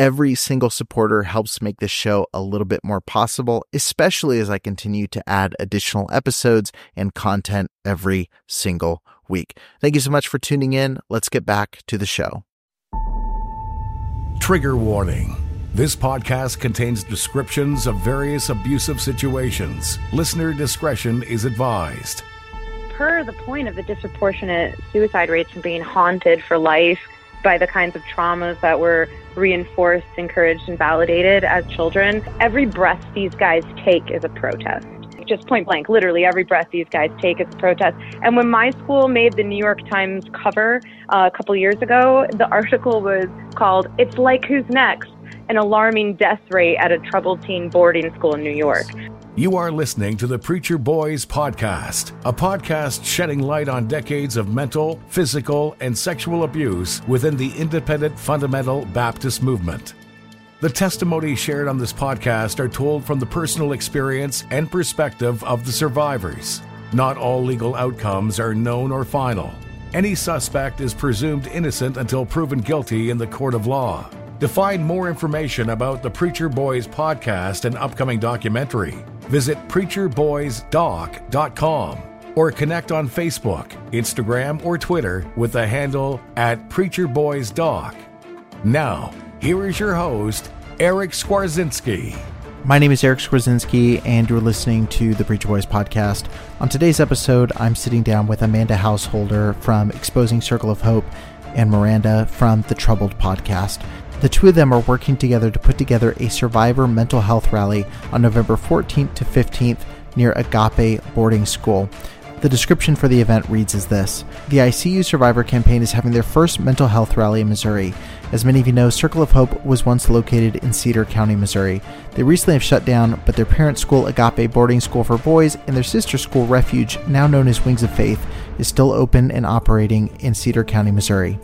Every single supporter helps make this show a little bit more possible, especially as I continue to add additional episodes and content every single week. Thank you so much for tuning in. Let's get back to the show. Trigger warning. This podcast contains descriptions of various abusive situations. Listener discretion is advised. Per the point of the disproportionate suicide rates and being haunted for life by the kinds of traumas that were reinforced, encouraged, and validated as children. Every breath these guys take is a protest. Just point blank, literally every breath these guys take is a protest. And when my school made the New York Times cover uh, a couple years ago, the article was called It's Like Who's Next? An alarming death rate at a troubled teen boarding school in New York. You are listening to the Preacher Boys Podcast, a podcast shedding light on decades of mental, physical, and sexual abuse within the independent fundamental Baptist movement. The testimonies shared on this podcast are told from the personal experience and perspective of the survivors. Not all legal outcomes are known or final. Any suspect is presumed innocent until proven guilty in the court of law. To find more information about the Preacher Boys podcast and upcoming documentary, visit preacherboysdoc.com or connect on Facebook, Instagram, or Twitter with the handle at preacherboysdoc. Now, here is your host, Eric Skwarczynski. My name is Eric Skwarczynski, and you're listening to the Preacher Boys podcast. On today's episode, I'm sitting down with Amanda Householder from Exposing Circle of Hope and Miranda from the Troubled podcast. The two of them are working together to put together a survivor mental health rally on November 14th to 15th near Agape Boarding School. The description for the event reads as this The ICU Survivor campaign is having their first mental health rally in Missouri. As many of you know, Circle of Hope was once located in Cedar County, Missouri. They recently have shut down, but their parent school, Agape Boarding School for Boys, and their sister school, Refuge, now known as Wings of Faith, is still open and operating in Cedar County, Missouri.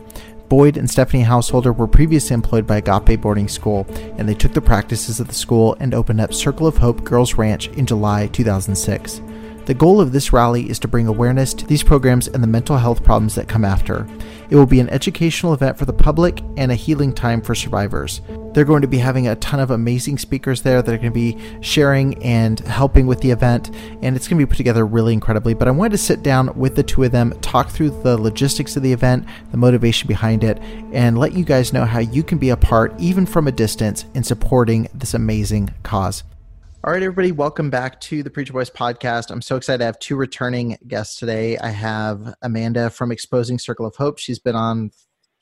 Boyd and Stephanie Householder were previously employed by Agape Boarding School, and they took the practices of the school and opened up Circle of Hope Girls Ranch in July 2006. The goal of this rally is to bring awareness to these programs and the mental health problems that come after. It will be an educational event for the public and a healing time for survivors. They're going to be having a ton of amazing speakers there that are going to be sharing and helping with the event, and it's going to be put together really incredibly. But I wanted to sit down with the two of them, talk through the logistics of the event, the motivation behind it, and let you guys know how you can be a part, even from a distance, in supporting this amazing cause. All right, everybody, welcome back to the Preacher Boys podcast. I'm so excited to have two returning guests today. I have Amanda from Exposing Circle of Hope. She's been on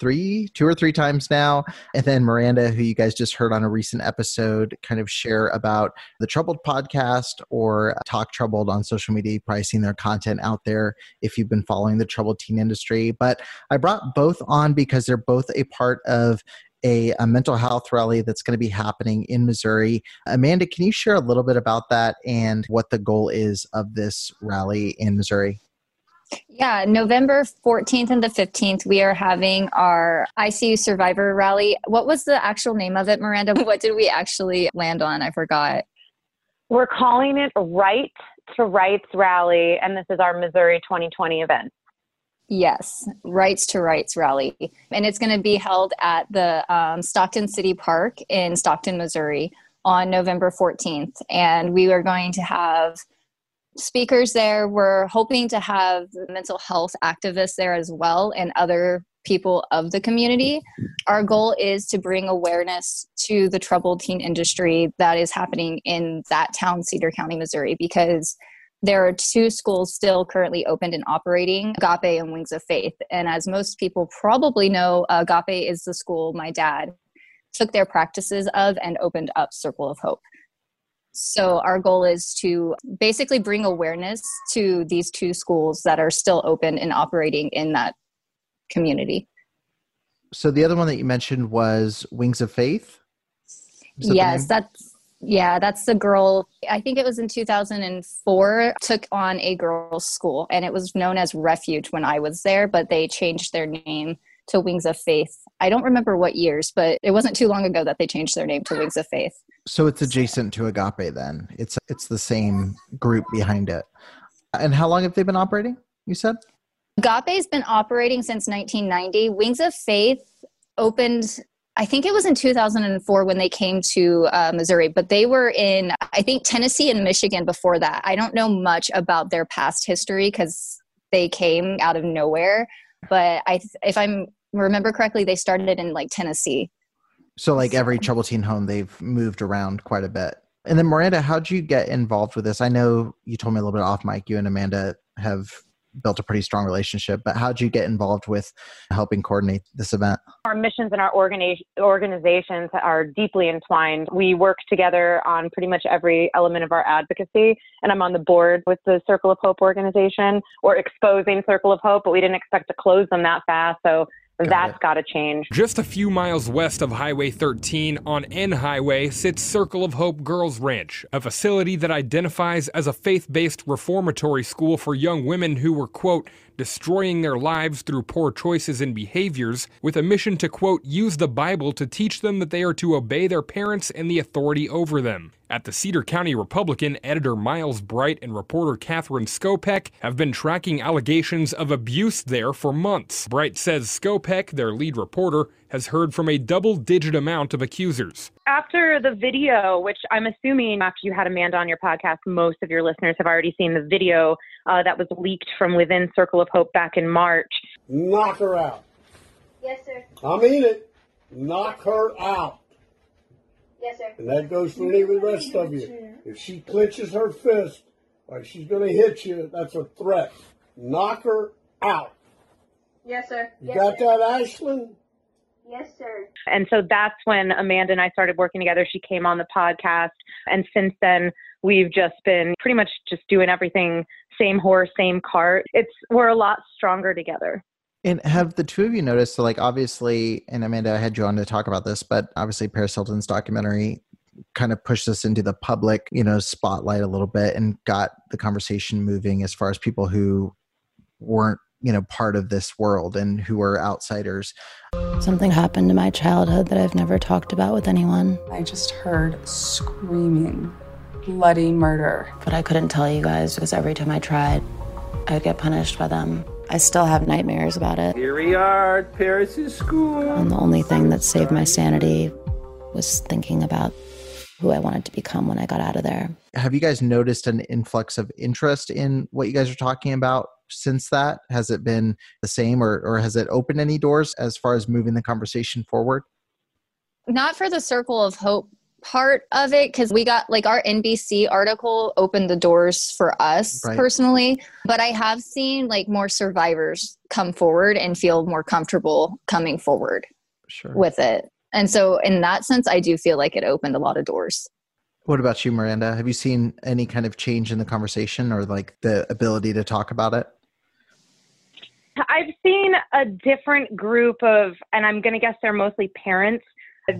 three, two or three times now. And then Miranda, who you guys just heard on a recent episode, kind of share about the Troubled podcast or Talk Troubled on social media. Probably seen their content out there if you've been following the troubled teen industry. But I brought both on because they're both a part of a, a mental health rally that's going to be happening in Missouri. Amanda, can you share a little bit about that and what the goal is of this rally in Missouri? Yeah, November 14th and the 15th, we are having our ICU Survivor Rally. What was the actual name of it, Miranda? What did we actually land on? I forgot. We're calling it Right to Rights Rally, and this is our Missouri 2020 event. Yes, Rights to Rights rally. And it's going to be held at the um, Stockton City Park in Stockton, Missouri on November 14th. And we are going to have speakers there. We're hoping to have mental health activists there as well and other people of the community. Our goal is to bring awareness to the troubled teen industry that is happening in that town, Cedar County, Missouri, because there are two schools still currently opened and operating agape and wings of faith and as most people probably know agape is the school my dad took their practices of and opened up Circle of Hope. So, our goal is to basically bring awareness to these two schools that are still open and operating in that community. So, the other one that you mentioned was Wings of Faith? That yes, that's yeah, that's the girl. I think it was in 2004, took on a girls' school, and it was known as Refuge when I was there, but they changed their name to Wings of Faith. I don't remember what years, but it wasn't too long ago that they changed their name to Wings of Faith. So it's adjacent to Agape then. It's it's the same group behind it. And how long have they been operating? You said? Agape's been operating since 1990. Wings of Faith opened I think it was in 2004 when they came to uh, Missouri, but they were in, I think, Tennessee and Michigan before that. I don't know much about their past history because they came out of nowhere. But I, if I remember correctly, they started in like Tennessee. So, like every Trouble Teen home, they've moved around quite a bit. And then, Miranda, how'd you get involved with this? I know you told me a little bit off mic. You and Amanda have built a pretty strong relationship. But how did you get involved with helping coordinate this event? Our missions and our organi- organizations are deeply entwined. We work together on pretty much every element of our advocacy, and I'm on the board with the Circle of Hope organization. or exposing Circle of Hope, but we didn't expect to close them that fast. So Got That's got to change. Just a few miles west of Highway 13 on N Highway sits Circle of Hope Girls Ranch, a facility that identifies as a faith based reformatory school for young women who were, quote, destroying their lives through poor choices and behaviors, with a mission to, quote, use the Bible to teach them that they are to obey their parents and the authority over them. At the Cedar County Republican, editor Miles Bright and reporter Catherine Skopek have been tracking allegations of abuse there for months. Bright says Skopek, their lead reporter, has heard from a double digit amount of accusers. After the video, which I'm assuming after you had Amanda on your podcast, most of your listeners have already seen the video uh, that was leaked from within Circle of Hope back in March. Knock her out. Yes, sir. I mean it. Knock her out. Yes, sir. And that goes for any of the rest of you. If she clenches her fist like she's going to hit you, that's a threat. Knock her out. Yes, sir. You yes, got sir. that, Ashlyn? Yes, sir. And so that's when Amanda and I started working together. She came on the podcast. And since then, we've just been pretty much just doing everything same horse, same cart. It's we're a lot stronger together. And have the two of you noticed? So, like, obviously, and Amanda, I had you on to talk about this, but obviously, Paris Hilton's documentary kind of pushed this into the public, you know, spotlight a little bit and got the conversation moving as far as people who weren't you know part of this world and who are outsiders. Something happened to my childhood that i've never talked about with anyone. I just heard screaming bloody murder. But i couldn't tell you guys because every time i tried i'd get punished by them. I still have nightmares about it. Here we are at paris's school. And the only thing that saved my sanity was thinking about who I wanted to become when I got out of there. Have you guys noticed an influx of interest in what you guys are talking about since that? Has it been the same or, or has it opened any doors as far as moving the conversation forward? Not for the Circle of Hope part of it because we got like our NBC article opened the doors for us right. personally, but I have seen like more survivors come forward and feel more comfortable coming forward sure. with it. And so, in that sense, I do feel like it opened a lot of doors. What about you, Miranda? Have you seen any kind of change in the conversation or like the ability to talk about it? I've seen a different group of, and I'm going to guess they're mostly parents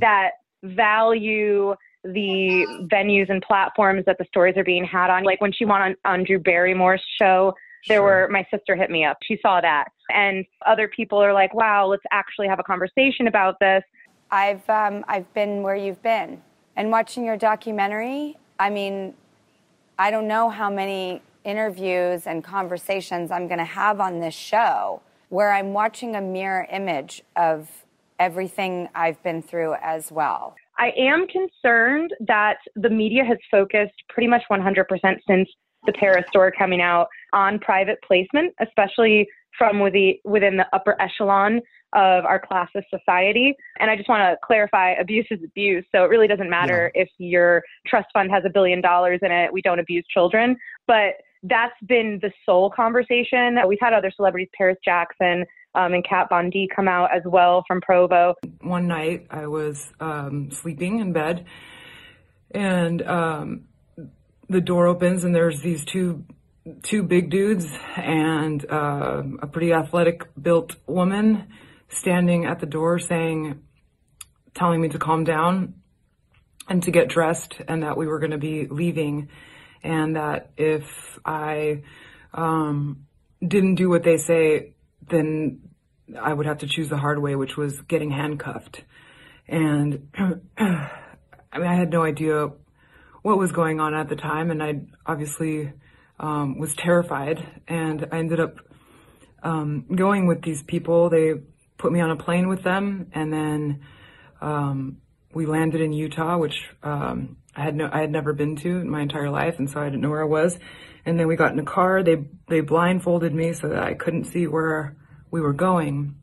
that value the venues and platforms that the stories are being had on. Like when she went on, on Drew Barrymore's show, there sure. were, my sister hit me up. She saw that. And other people are like, wow, let's actually have a conversation about this. I've, um, I've been where you've been. And watching your documentary, I mean, I don't know how many interviews and conversations I'm going to have on this show where I'm watching a mirror image of everything I've been through as well. I am concerned that the media has focused pretty much 100% since the Paris story coming out on private placement, especially from within the upper echelon of our classist society. And I just want to clarify abuse is abuse. So it really doesn't matter yeah. if your trust fund has a billion dollars in it. We don't abuse children. But that's been the sole conversation. We've had other celebrities, Paris Jackson, um, and Kat Von D come out as well from Provo. One night I was um, sleeping in bed and um, the door opens and there's these two two big dudes and uh, a pretty athletic built woman standing at the door saying telling me to calm down and to get dressed and that we were going to be leaving and that if I um, didn't do what they say, then I would have to choose the hard way, which was getting handcuffed. And I mean, I had no idea what was going on at the time, and I obviously um, was terrified. And I ended up um, going with these people. They put me on a plane with them, and then um, we landed in Utah, which um, I had no, I had never been to in my entire life, and so I didn't know where I was. And then we got in a car. They they blindfolded me so that I couldn't see where we were going.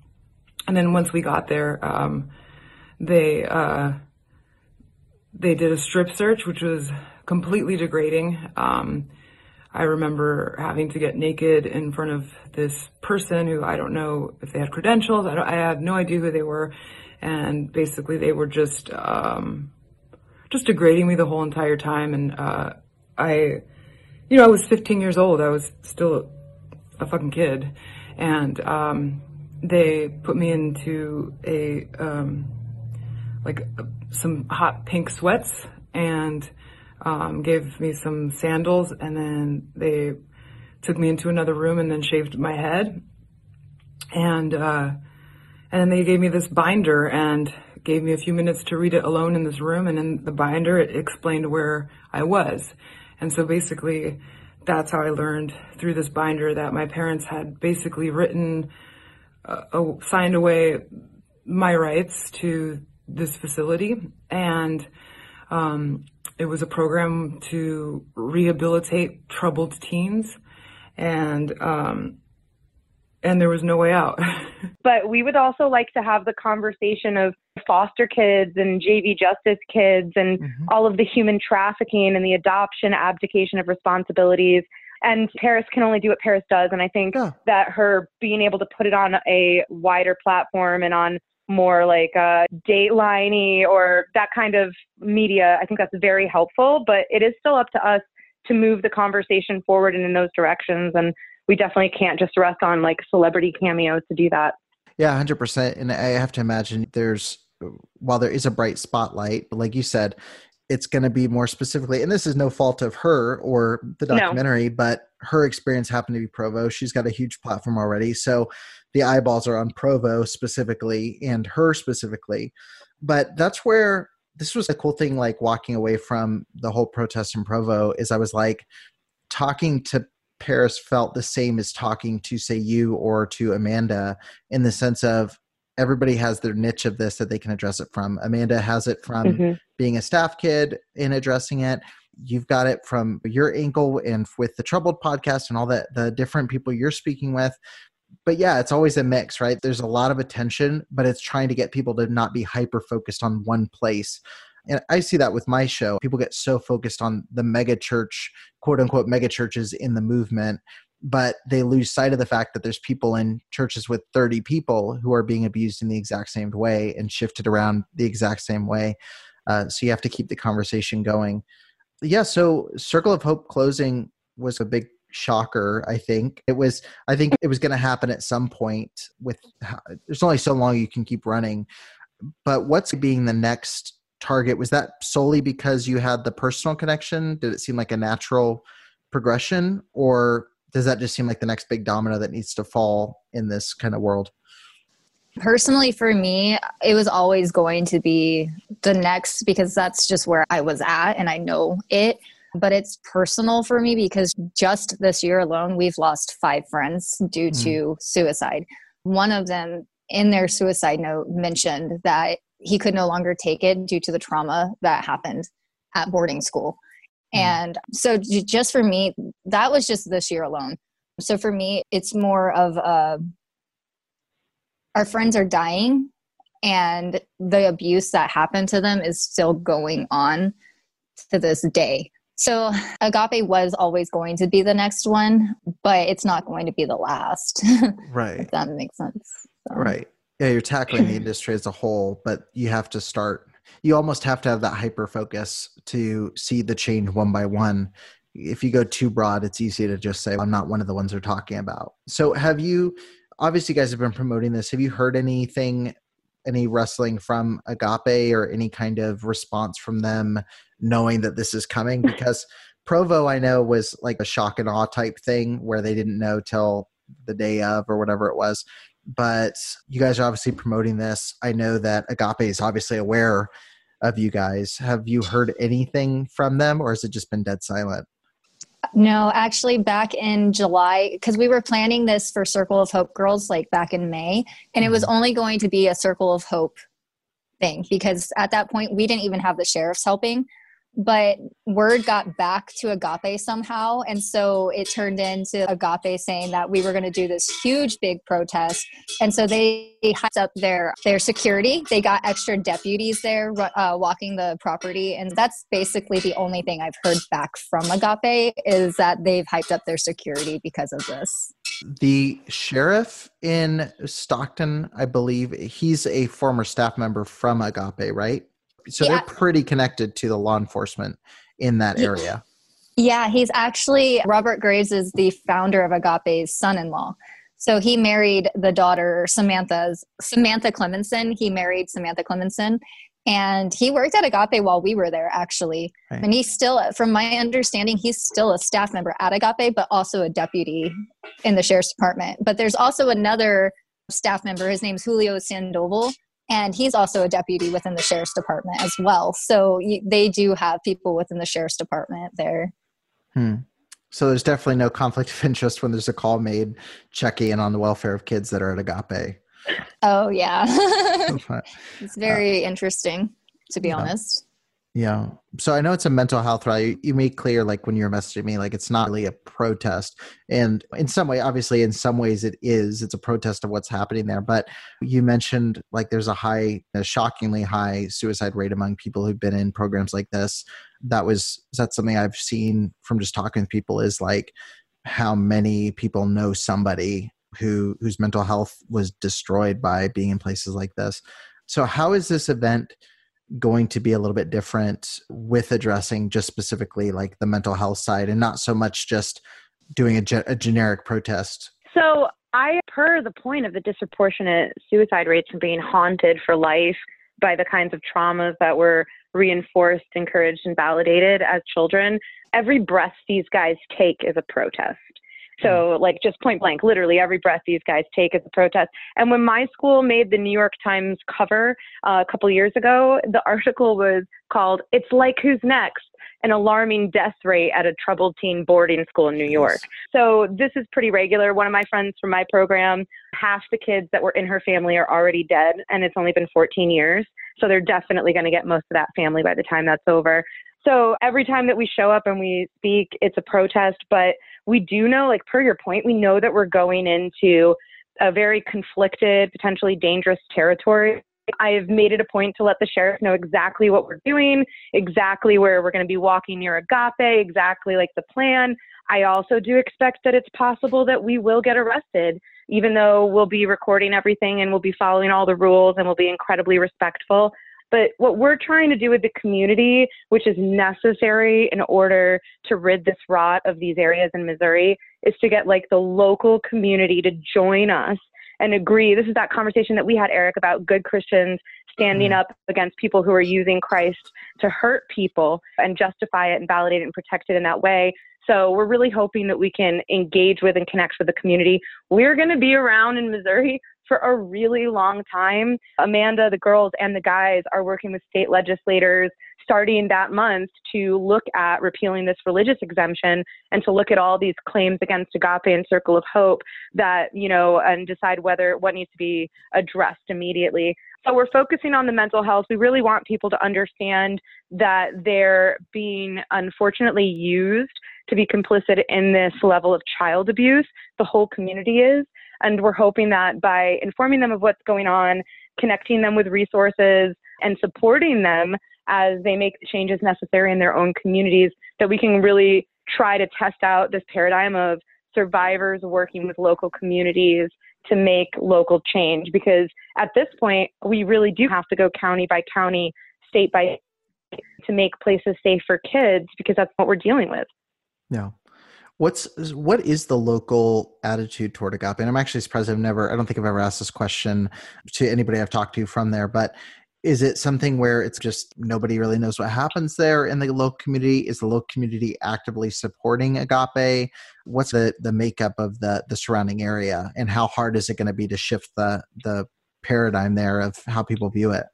And then once we got there, um, they uh, they did a strip search, which was completely degrading. Um, I remember having to get naked in front of this person who I don't know if they had credentials. I, I have no idea who they were, and basically they were just um, just degrading me the whole entire time. And uh, I, you know, I was 15 years old. I was still a fucking kid, and um, they put me into a um, like some hot pink sweats and um, gave me some sandals, and then they took me into another room and then shaved my head, and uh, and then they gave me this binder and gave me a few minutes to read it alone in this room, and in the binder it explained where I was, and so basically that's how I learned through this binder that my parents had basically written, uh, signed away my rights to this facility, and um, it was a program to rehabilitate troubled teens, and um, and there was no way out. but we would also like to have the conversation of foster kids and JV justice kids and mm-hmm. all of the human trafficking and the adoption abdication of responsibilities. And Paris can only do what Paris does. And I think yeah. that her being able to put it on a wider platform and on more like uh, Dateliney or that kind of media, I think that's very helpful. But it is still up to us to move the conversation forward and in those directions. And we definitely can't just rest on like celebrity cameos to do that. Yeah, 100%. And I have to imagine there's, while there is a bright spotlight, but like you said, it's going to be more specifically, and this is no fault of her or the documentary, no. but her experience happened to be Provo. She's got a huge platform already. So the eyeballs are on Provo specifically and her specifically. But that's where this was a cool thing, like walking away from the whole protest in Provo, is I was like talking to Paris felt the same as talking to, say, you or to Amanda in the sense of everybody has their niche of this that they can address it from. Amanda has it from mm-hmm. being a staff kid in addressing it. You've got it from your ankle and with the Troubled podcast and all that, the different people you're speaking with. But yeah, it's always a mix, right? There's a lot of attention, but it's trying to get people to not be hyper focused on one place. And I see that with my show. People get so focused on the mega church, quote unquote, mega churches in the movement, but they lose sight of the fact that there's people in churches with 30 people who are being abused in the exact same way and shifted around the exact same way. Uh, so you have to keep the conversation going. Yeah, so Circle of Hope closing was a big shocker i think. It was i think it was going to happen at some point with there's only so long you can keep running. But what's being the next target? Was that solely because you had the personal connection? Did it seem like a natural progression? Or does that just seem like the next big domino that needs to fall in this kind of world? Personally for me it was always going to be the next because that's just where i was at and i know it but it's personal for me because just this year alone we've lost five friends due mm. to suicide one of them in their suicide note mentioned that he could no longer take it due to the trauma that happened at boarding school. Mm. And so, just for me, that was just this year alone. So, for me, it's more of a, uh, our friends are dying, and the abuse that happened to them is still going on to this day. So Agape was always going to be the next one, but it's not going to be the last. right. if that makes sense. So. Right. Yeah, you're tackling the industry as a whole, but you have to start you almost have to have that hyper focus to see the change one by one. If you go too broad, it's easy to just say, I'm not one of the ones they're talking about. So, have you, obviously, you guys have been promoting this. Have you heard anything, any wrestling from Agape or any kind of response from them knowing that this is coming? Because Provo, I know, was like a shock and awe type thing where they didn't know till the day of or whatever it was but you guys are obviously promoting this. I know that Agape is obviously aware of you guys. Have you heard anything from them or has it just been dead silent? No, actually, back in July, because we were planning this for Circle of Hope Girls like back in May, and it was mm-hmm. only going to be a Circle of Hope thing because at that point we didn't even have the sheriffs helping but word got back to agape somehow and so it turned into agape saying that we were going to do this huge big protest. And so they hyped up their their security. They got extra deputies there uh, walking the property and that's basically the only thing i've heard back from agape is that they've hyped up their security because of this. The sheriff in stockton i believe he's a former staff member from agape right so yeah. they're pretty connected to the law enforcement in that area. Yeah, he's actually Robert Graves is the founder of Agape's son-in-law. So he married the daughter Samantha's Samantha Clemensen. He married Samantha Clemensen, and he worked at Agape while we were there actually. Right. And he's still, from my understanding, he's still a staff member at Agape, but also a deputy in the sheriff's department. But there's also another staff member. His name's Julio Sandoval, and he's also a deputy within the sheriff's department as well. So they do have people within the sheriff's department there. Hmm. So there's definitely no conflict of interest when there's a call made checking in on the welfare of kids that are at Agape. Oh yeah, it's very uh, interesting to be yeah. honest. Yeah. So I know it's a mental health rally. You made clear, like when you were messaging me, like it's not really a protest. And in some way, obviously, in some ways it is. It's a protest of what's happening there. But you mentioned like there's a high, a shockingly high suicide rate among people who've been in programs like this. That was, that's something I've seen from just talking with people is like how many people know somebody who whose mental health was destroyed by being in places like this. So how is this event going to be a little bit different with addressing just specifically like the mental health side and not so much just doing a, ge- a generic protest? So, I, per the point of the disproportionate suicide rates and being haunted for life by the kinds of traumas that were reinforced, encouraged, and validated as children, every breath these guys take is a protest. So, like, just point blank, literally every breath these guys take is a protest. And when my school made the New York Times cover uh, a couple years ago, the article was called It's Like Who's Next? An alarming death rate at a troubled teen boarding school in New York. So, this is pretty regular. One of my friends from my program, half the kids that were in her family are already dead, and it's only been 14 years. So, they're definitely going to get most of that family by the time that's over. So every time that we show up and we speak, it's a protest, but we do know, like per your point, we know that we're going into a very conflicted, potentially dangerous territory. I've made it a point to let the sheriff know exactly what we're doing, exactly where we're going to be walking near Agape, exactly like the plan. I also do expect that it's possible that we will get arrested, even though we'll be recording everything and we'll be following all the rules and we'll be incredibly respectful. But what we're trying to do with the community, which is necessary in order to rid this rot of these areas in Missouri, is to get like the local community to join us and agree. This is that conversation that we had, Eric, about good Christians standing mm-hmm. up against people who are using Christ to hurt people and justify it and validate it and protect it in that way. So we're really hoping that we can engage with and connect with the community. We're going to be around in Missouri for a really long time. Amanda, the girls, and the guys are working with state legislators starting that month to look at repealing this religious exemption and to look at all these claims against Agape and Circle of Hope that, you know, and decide whether what needs to be addressed immediately. So we're focusing on the mental health. We really want people to understand that they're being unfortunately used to be complicit in this level of child abuse. The whole community is. And we're hoping that by informing them of what's going on, connecting them with resources, and supporting them as they make the changes necessary in their own communities that we can really try to test out this paradigm of survivors working with local communities to make local change because at this point we really do have to go county by county state by state to make places safe for kids because that's what we're dealing with yeah. What's what is the local attitude toward agape? And i'm actually surprised i've never i don't think i've ever asked this question to anybody i've talked to from there but is it something where it's just nobody really knows what happens there in the local community? Is the local community actively supporting agape? What's the the makeup of the the surrounding area and how hard is it going to be to shift the the paradigm there of how people view it?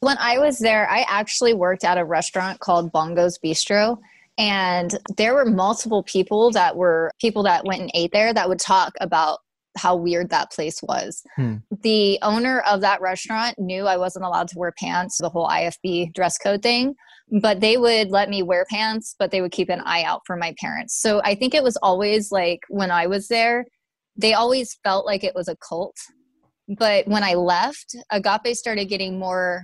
When i was there i actually worked at a restaurant called bongo's bistro and there were multiple people that were people that went and ate there that would talk about how weird that place was. Hmm. The owner of that restaurant knew I wasn't allowed to wear pants, the whole IFB dress code thing, but they would let me wear pants, but they would keep an eye out for my parents. So I think it was always like when I was there, they always felt like it was a cult. But when I left, Agape started getting more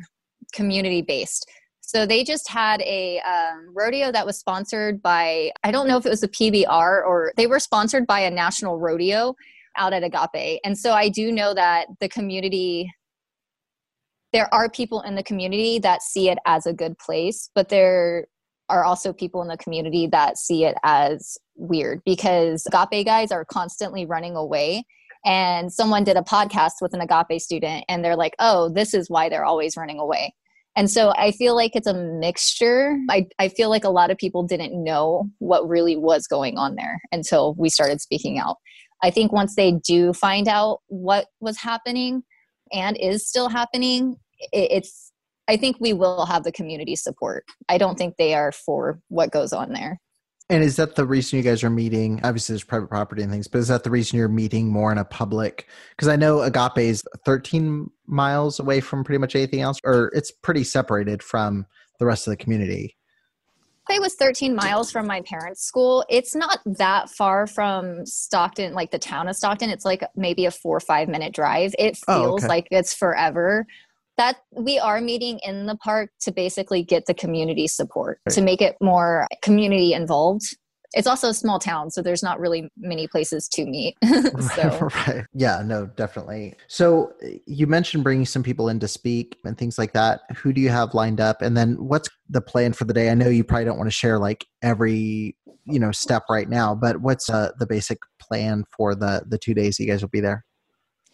community based. So they just had a um, rodeo that was sponsored by, I don't know if it was a PBR or they were sponsored by a national rodeo out at Agape. And so I do know that the community, there are people in the community that see it as a good place, but there are also people in the community that see it as weird because Agape guys are constantly running away. And someone did a podcast with an Agape student, and they're like, oh, this is why they're always running away. And so I feel like it's a mixture. I, I feel like a lot of people didn't know what really was going on there until we started speaking out. I think once they do find out what was happening and is still happening, it's I think we will have the community support. I don't think they are for what goes on there. And is that the reason you guys are meeting? Obviously, there's private property and things, but is that the reason you're meeting more in a public? Because I know Agape is 13 miles away from pretty much anything else, or it's pretty separated from the rest of the community. It was 13 miles from my parents' school. It's not that far from Stockton, like the town of Stockton. It's like maybe a four or five minute drive. It oh, feels oh, okay. like it's forever. That we are meeting in the park to basically get the community support, right. to make it more community involved. It's also a small town so there's not really many places to meet. So. right yeah no definitely. So you mentioned bringing some people in to speak and things like that. Who do you have lined up? And then what's the plan for the day? I know you probably don't want to share like every you know step right now but what's uh, the basic plan for the the two days you guys will be there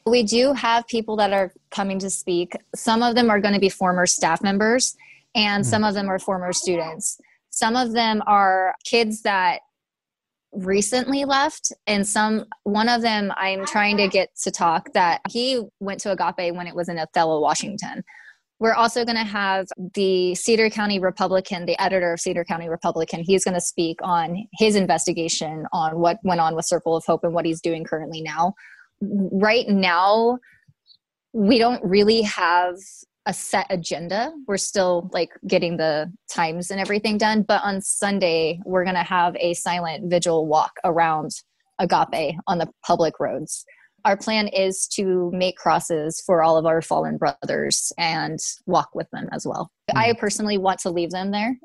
we do have people that are coming to speak. Some of them are going to be former staff members and mm. some of them are former students. Some of them are kids that recently left and some one of them i'm trying to get to talk that he went to agape when it was in othello washington. We're also going to have the cedar county republican the editor of cedar county republican he's going to speak on his investigation on what went on with circle of hope and what he's doing currently now right now we don't really have a set agenda. We're still like getting the times and everything done. But on Sunday, we're going to have a silent vigil walk around Agape on the public roads. Our plan is to make crosses for all of our fallen brothers and walk with them as well. Mm-hmm. I personally want to leave them there.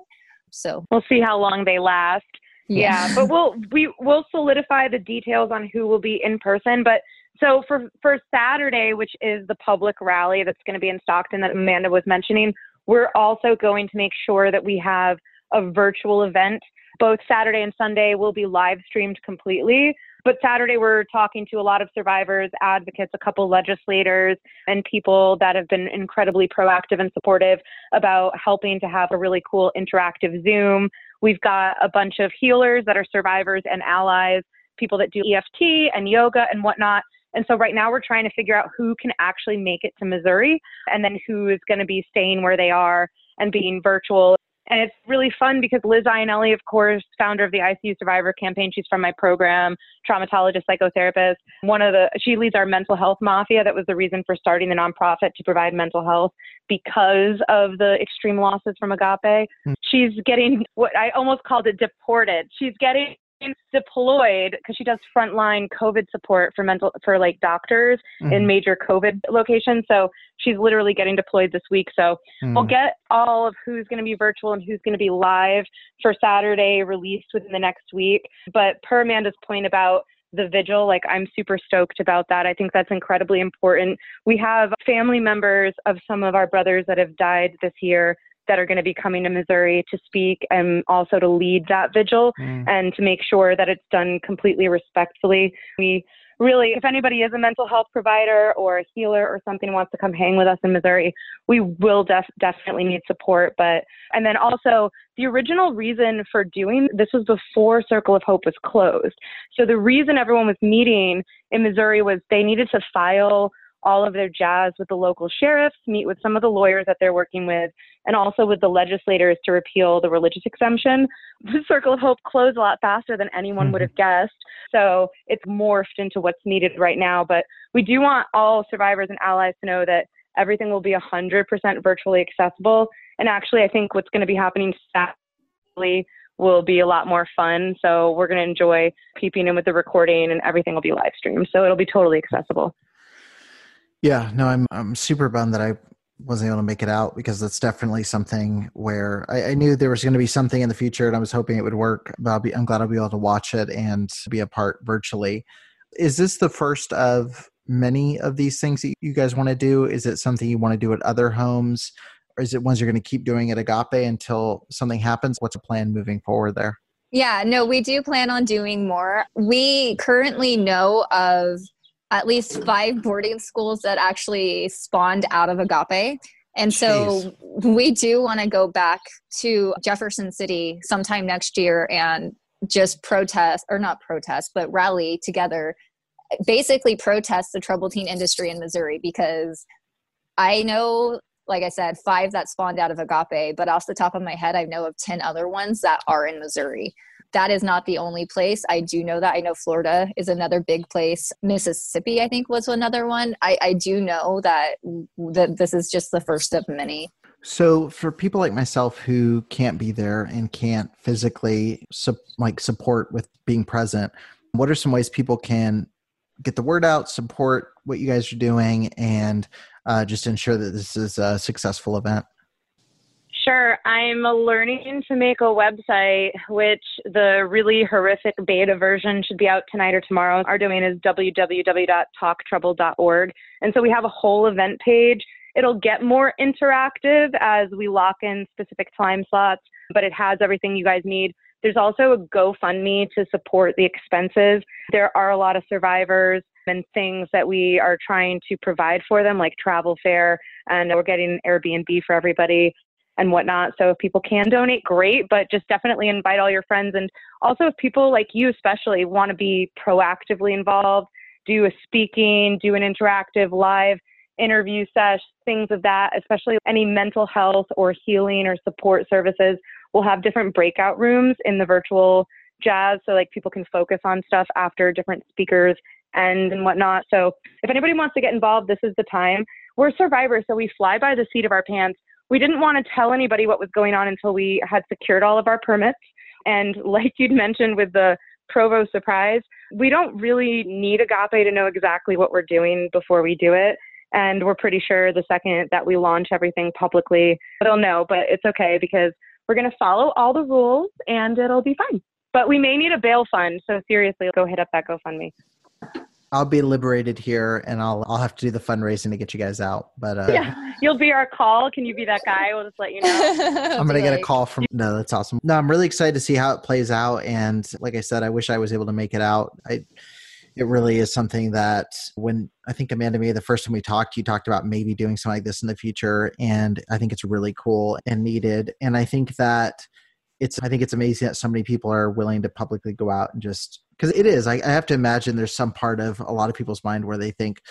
So we'll see how long they last. Yeah. yeah, but we'll we will solidify the details on who will be in person. But so for for Saturday, which is the public rally that's going to be in Stockton that Amanda was mentioning, we're also going to make sure that we have a virtual event. Both Saturday and Sunday will be live streamed completely. But Saturday, we're talking to a lot of survivors, advocates, a couple legislators, and people that have been incredibly proactive and supportive about helping to have a really cool interactive Zoom. We've got a bunch of healers that are survivors and allies, people that do EFT and yoga and whatnot. And so right now we're trying to figure out who can actually make it to Missouri and then who is going to be staying where they are and being virtual. And it's really fun because Liz Ianelli, of course, founder of the ICU Survivor Campaign, she's from my program, traumatologist, psychotherapist. One of the, she leads our mental health mafia. That was the reason for starting the nonprofit to provide mental health because of the extreme losses from Agape. Mm. She's getting what I almost called it deported. She's getting deployed because she does frontline COVID support for mental for like doctors mm-hmm. in major COVID locations. So she's literally getting deployed this week. So mm. we'll get all of who's going to be virtual and who's going to be live for Saturday released within the next week. But per Amanda's point about the vigil. Like, I'm super stoked about that. I think that's incredibly important. We have family members of some of our brothers that have died this year that are going to be coming to Missouri to speak and also to lead that vigil mm. and to make sure that it's done completely respectfully. We really, if anybody is a mental health provider or a healer or something wants to come hang with us in Missouri, we will def- definitely need support. But, and then also the original reason for doing this was before Circle of Hope was closed. So the reason everyone was meeting in Missouri was they needed to file all of their jazz with the local sheriffs, meet with some of the lawyers that they're working with, and also with the legislators to repeal the religious exemption. The Circle of Hope closed a lot faster than anyone would mm-hmm. have guessed. So it's morphed into what's needed right now. But we do want all survivors and allies to know that everything will be 100% virtually accessible. And actually, I think what's going to be happening Saturday will be a lot more fun. So we're going to enjoy peeping in with the recording and everything will be live streamed. So it'll be totally accessible. Yeah, no, I'm I'm super bummed that I wasn't able to make it out because that's definitely something where I, I knew there was going to be something in the future and I was hoping it would work. But I'll be, I'm glad I'll be able to watch it and be a part virtually. Is this the first of many of these things that you guys want to do? Is it something you want to do at other homes? Or is it ones you're going to keep doing at Agape until something happens? What's a plan moving forward there? Yeah, no, we do plan on doing more. We currently know of at least five boarding schools that actually spawned out of Agape. And so Jeez. we do want to go back to Jefferson City sometime next year and just protest, or not protest, but rally together, basically protest the troubled teen industry in Missouri because I know, like I said, five that spawned out of Agape, but off the top of my head, I know of 10 other ones that are in Missouri that is not the only place. I do know that. I know Florida is another big place. Mississippi, I think, was another one. I, I do know that, that this is just the first of many. So, for people like myself who can't be there and can't physically su- like support with being present, what are some ways people can get the word out, support what you guys are doing, and uh, just ensure that this is a successful event? Sure. I'm learning to make a website, which the really horrific beta version should be out tonight or tomorrow. Our domain is www.talktrouble.org. And so we have a whole event page. It'll get more interactive as we lock in specific time slots, but it has everything you guys need. There's also a GoFundMe to support the expenses. There are a lot of survivors and things that we are trying to provide for them, like travel fare, and we're getting Airbnb for everybody and whatnot. So if people can donate, great, but just definitely invite all your friends. And also, if people like you, especially, want to be proactively involved, do a speaking, do an interactive live interview sesh, things of that, especially any mental health or healing or support services. We'll have different breakout rooms in the virtual jazz so like people can focus on stuff after different speakers and and whatnot. So if anybody wants to get involved, this is the time. We're survivors, so we fly by the seat of our pants we didn't want to tell anybody what was going on until we had secured all of our permits. And like you'd mentioned with the Provo surprise, we don't really need Agape to know exactly what we're doing before we do it. And we're pretty sure the second that we launch everything publicly, they'll know. But it's okay because we're going to follow all the rules and it'll be fine. But we may need a bail fund. So seriously, go hit up that GoFundMe. I'll be liberated here, and I'll I'll have to do the fundraising to get you guys out. But uh, yeah, you'll be our call. Can you be that guy? We'll just let you know. I'm gonna get a call from. No, that's awesome. No, I'm really excited to see how it plays out. And like I said, I wish I was able to make it out. I it really is something that when I think Amanda me the first time we talked, you talked about maybe doing something like this in the future, and I think it's really cool and needed. And I think that it's I think it's amazing that so many people are willing to publicly go out and just because it is. I, I have to imagine there's some part of a lot of people's mind where they think,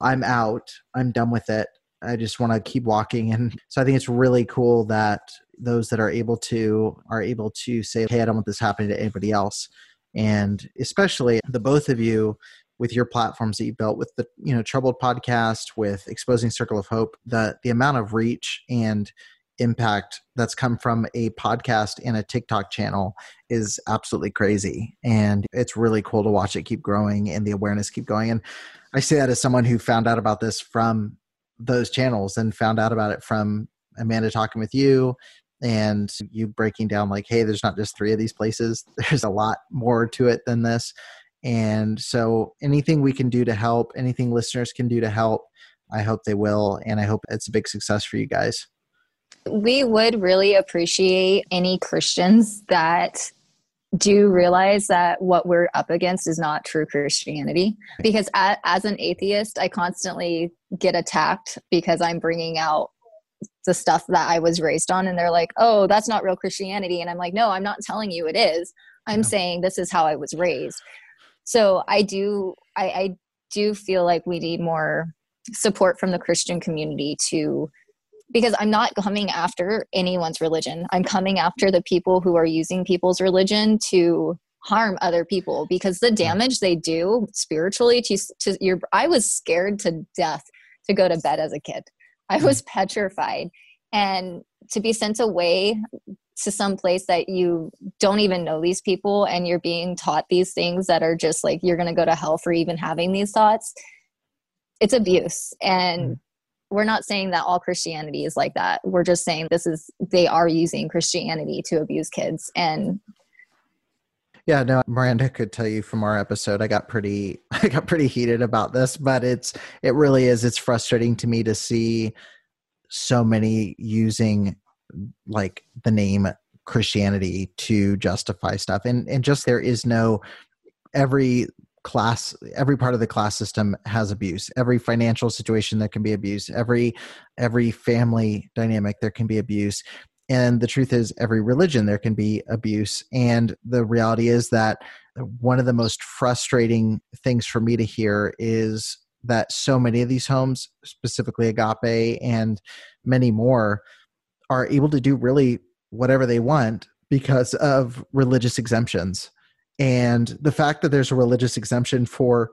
I'm out, I'm done with it. I just want to keep walking. And so I think it's really cool that those that are able to are able to say, Hey, I don't want this happening to anybody else. And especially the both of you with your platforms that you built with the, you know, Troubled podcast, with Exposing Circle of Hope, the the amount of reach and impact that's come from a podcast and a TikTok channel is absolutely crazy. And it's really cool to watch it keep growing and the awareness keep going. And I say that as someone who found out about this from those channels and found out about it from Amanda talking with you and you breaking down like hey there's not just three of these places there's a lot more to it than this and so anything we can do to help anything listeners can do to help i hope they will and i hope it's a big success for you guys we would really appreciate any Christians that do realize that what we're up against is not true Christianity. Because as an atheist, I constantly get attacked because I'm bringing out the stuff that I was raised on, and they're like, oh, that's not real Christianity. And I'm like, no, I'm not telling you it is. I'm yeah. saying this is how I was raised. So I do, I, I do feel like we need more support from the Christian community to because I'm not coming after anyone's religion. I'm coming after the people who are using people's religion to harm other people because the damage they do spiritually to to your I was scared to death to go to bed as a kid. I mm. was petrified and to be sent away to some place that you don't even know these people and you're being taught these things that are just like you're going to go to hell for even having these thoughts. It's abuse and mm. We're not saying that all Christianity is like that. We're just saying this is they are using Christianity to abuse kids and yeah, no, Miranda could tell you from our episode I got pretty I got pretty heated about this, but it's it really is it's frustrating to me to see so many using like the name Christianity to justify stuff. And and just there is no every class every part of the class system has abuse. Every financial situation there can be abuse. Every every family dynamic there can be abuse. And the truth is every religion there can be abuse. And the reality is that one of the most frustrating things for me to hear is that so many of these homes specifically agape and many more are able to do really whatever they want because of religious exemptions and the fact that there's a religious exemption for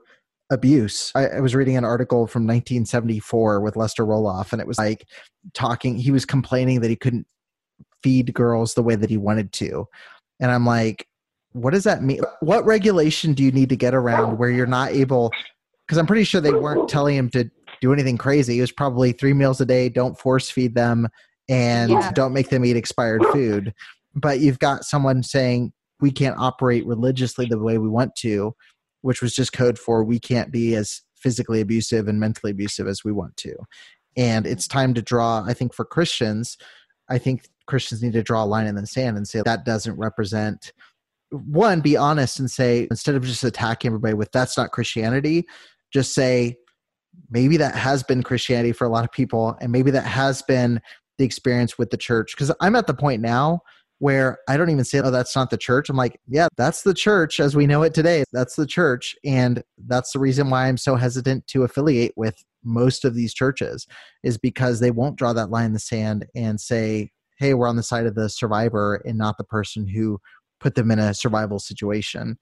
abuse. I, I, was reading an article from 1974 with Lester Roloff, and it was like talking, he was complaining that he couldn't feed girls the way that he wanted to. And I'm like, what does that mean? What regulation do you need to get around where you're not able? Because I'm pretty sure they weren't telling him to do anything crazy. It was probably three meals a day, don't force feed them, and yeah. don't make them eat expired food. But you've got someone saying, we can't operate religiously the way we want to, which was just code for we can't be as physically abusive and mentally abusive as we want to. And it's time to draw, I think, for Christians, I think Christians need to draw a line in the sand and say that doesn't represent one, be honest and say, instead of just attacking everybody with that's not Christianity, just say, maybe that has been Christianity for a lot of people, and maybe that has been the experience with the church. Because I'm at the point now where I don't even say, oh, that's not the church. I'm like, yeah, that's the church as we know it today. That's the church. And that's the reason why I'm so hesitant to affiliate with most of these churches is because they won't draw that line in the sand and say, hey, we're on the side of the survivor and not the person who put them in a survival situation.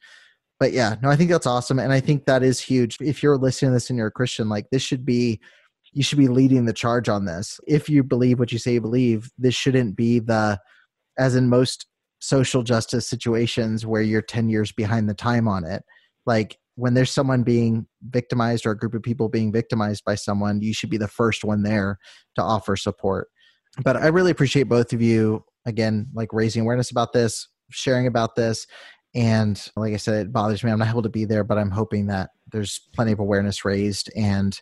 But yeah, no, I think that's awesome. And I think that is huge. If you're listening to this and you're a Christian, like this should be you should be leading the charge on this. If you believe what you say you believe, this shouldn't be the as in most social justice situations where you're 10 years behind the time on it like when there's someone being victimized or a group of people being victimized by someone you should be the first one there to offer support. But i really appreciate both of you again like raising awareness about this sharing about this and like i said it bothers me. I'm not able to be there but i'm hoping that there's plenty of awareness raised and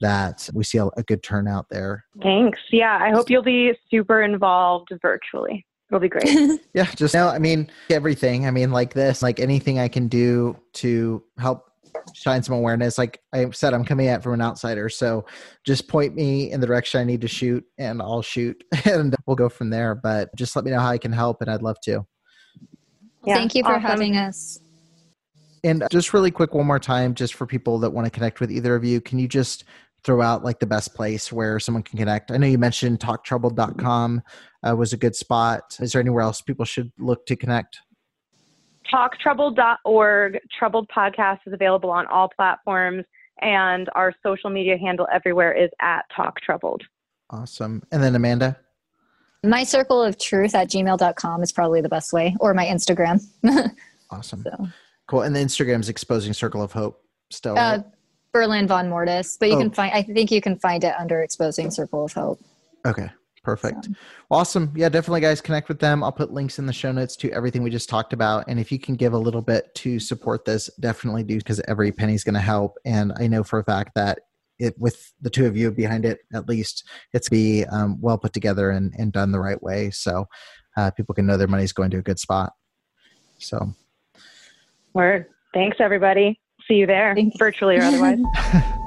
that we see a, a good turnout there. Thanks. Yeah i hope you'll be super involved virtually It'll be great. yeah, just now, I mean, everything. I mean, like this, like anything I can do to help shine some awareness. Like I said, I'm coming at from an outsider. So just point me in the direction I need to shoot and I'll shoot and we'll go from there. But just let me know how I can help and I'd love to. Yeah, Thank you for awesome. having us. And just really quick, one more time, just for people that want to connect with either of you, can you just throw out like the best place where someone can connect? I know you mentioned talktroubled.com uh, was a good spot. Is there anywhere else people should look to connect? Talktroubled.org. Troubled Podcast is available on all platforms, and our social media handle everywhere is at Talk Troubled. Awesome. And then Amanda? My circle of truth at gmail.com is probably the best way, or my Instagram. Awesome. So. Cool. And the Instagram's exposing Circle of Hope still. Uh. Berlin von Mortis, but you Oh. can find, I think you can find it under Exposing Circle of Hope. Okay. Perfect. Awesome. Yeah, definitely, guys, connect with them. I'll put links in the show notes to everything we just talked about. And if you can give a little bit to support this, definitely do because every penny is going to help. And I know for a fact that it, with the two of you behind it, at least, it's be um, well put together and, and done the right way. So uh, people can know their money's going to a good spot. So Word. Thanks, everybody. See you there, virtually or otherwise.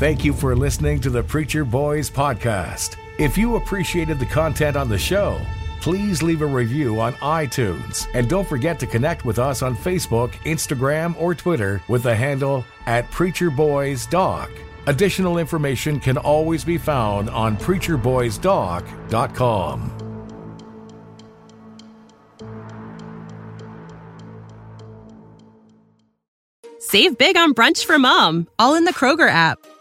Thank you for listening to the Preacher Boys podcast. If you appreciated the content on the show, please leave a review on iTunes. And don't forget to connect with us on Facebook, Instagram, or Twitter with the handle at Preacher Boys Doc. Additional information can always be found on preacherboysdoc.com. Save big on brunch for mom, all in the Kroger app.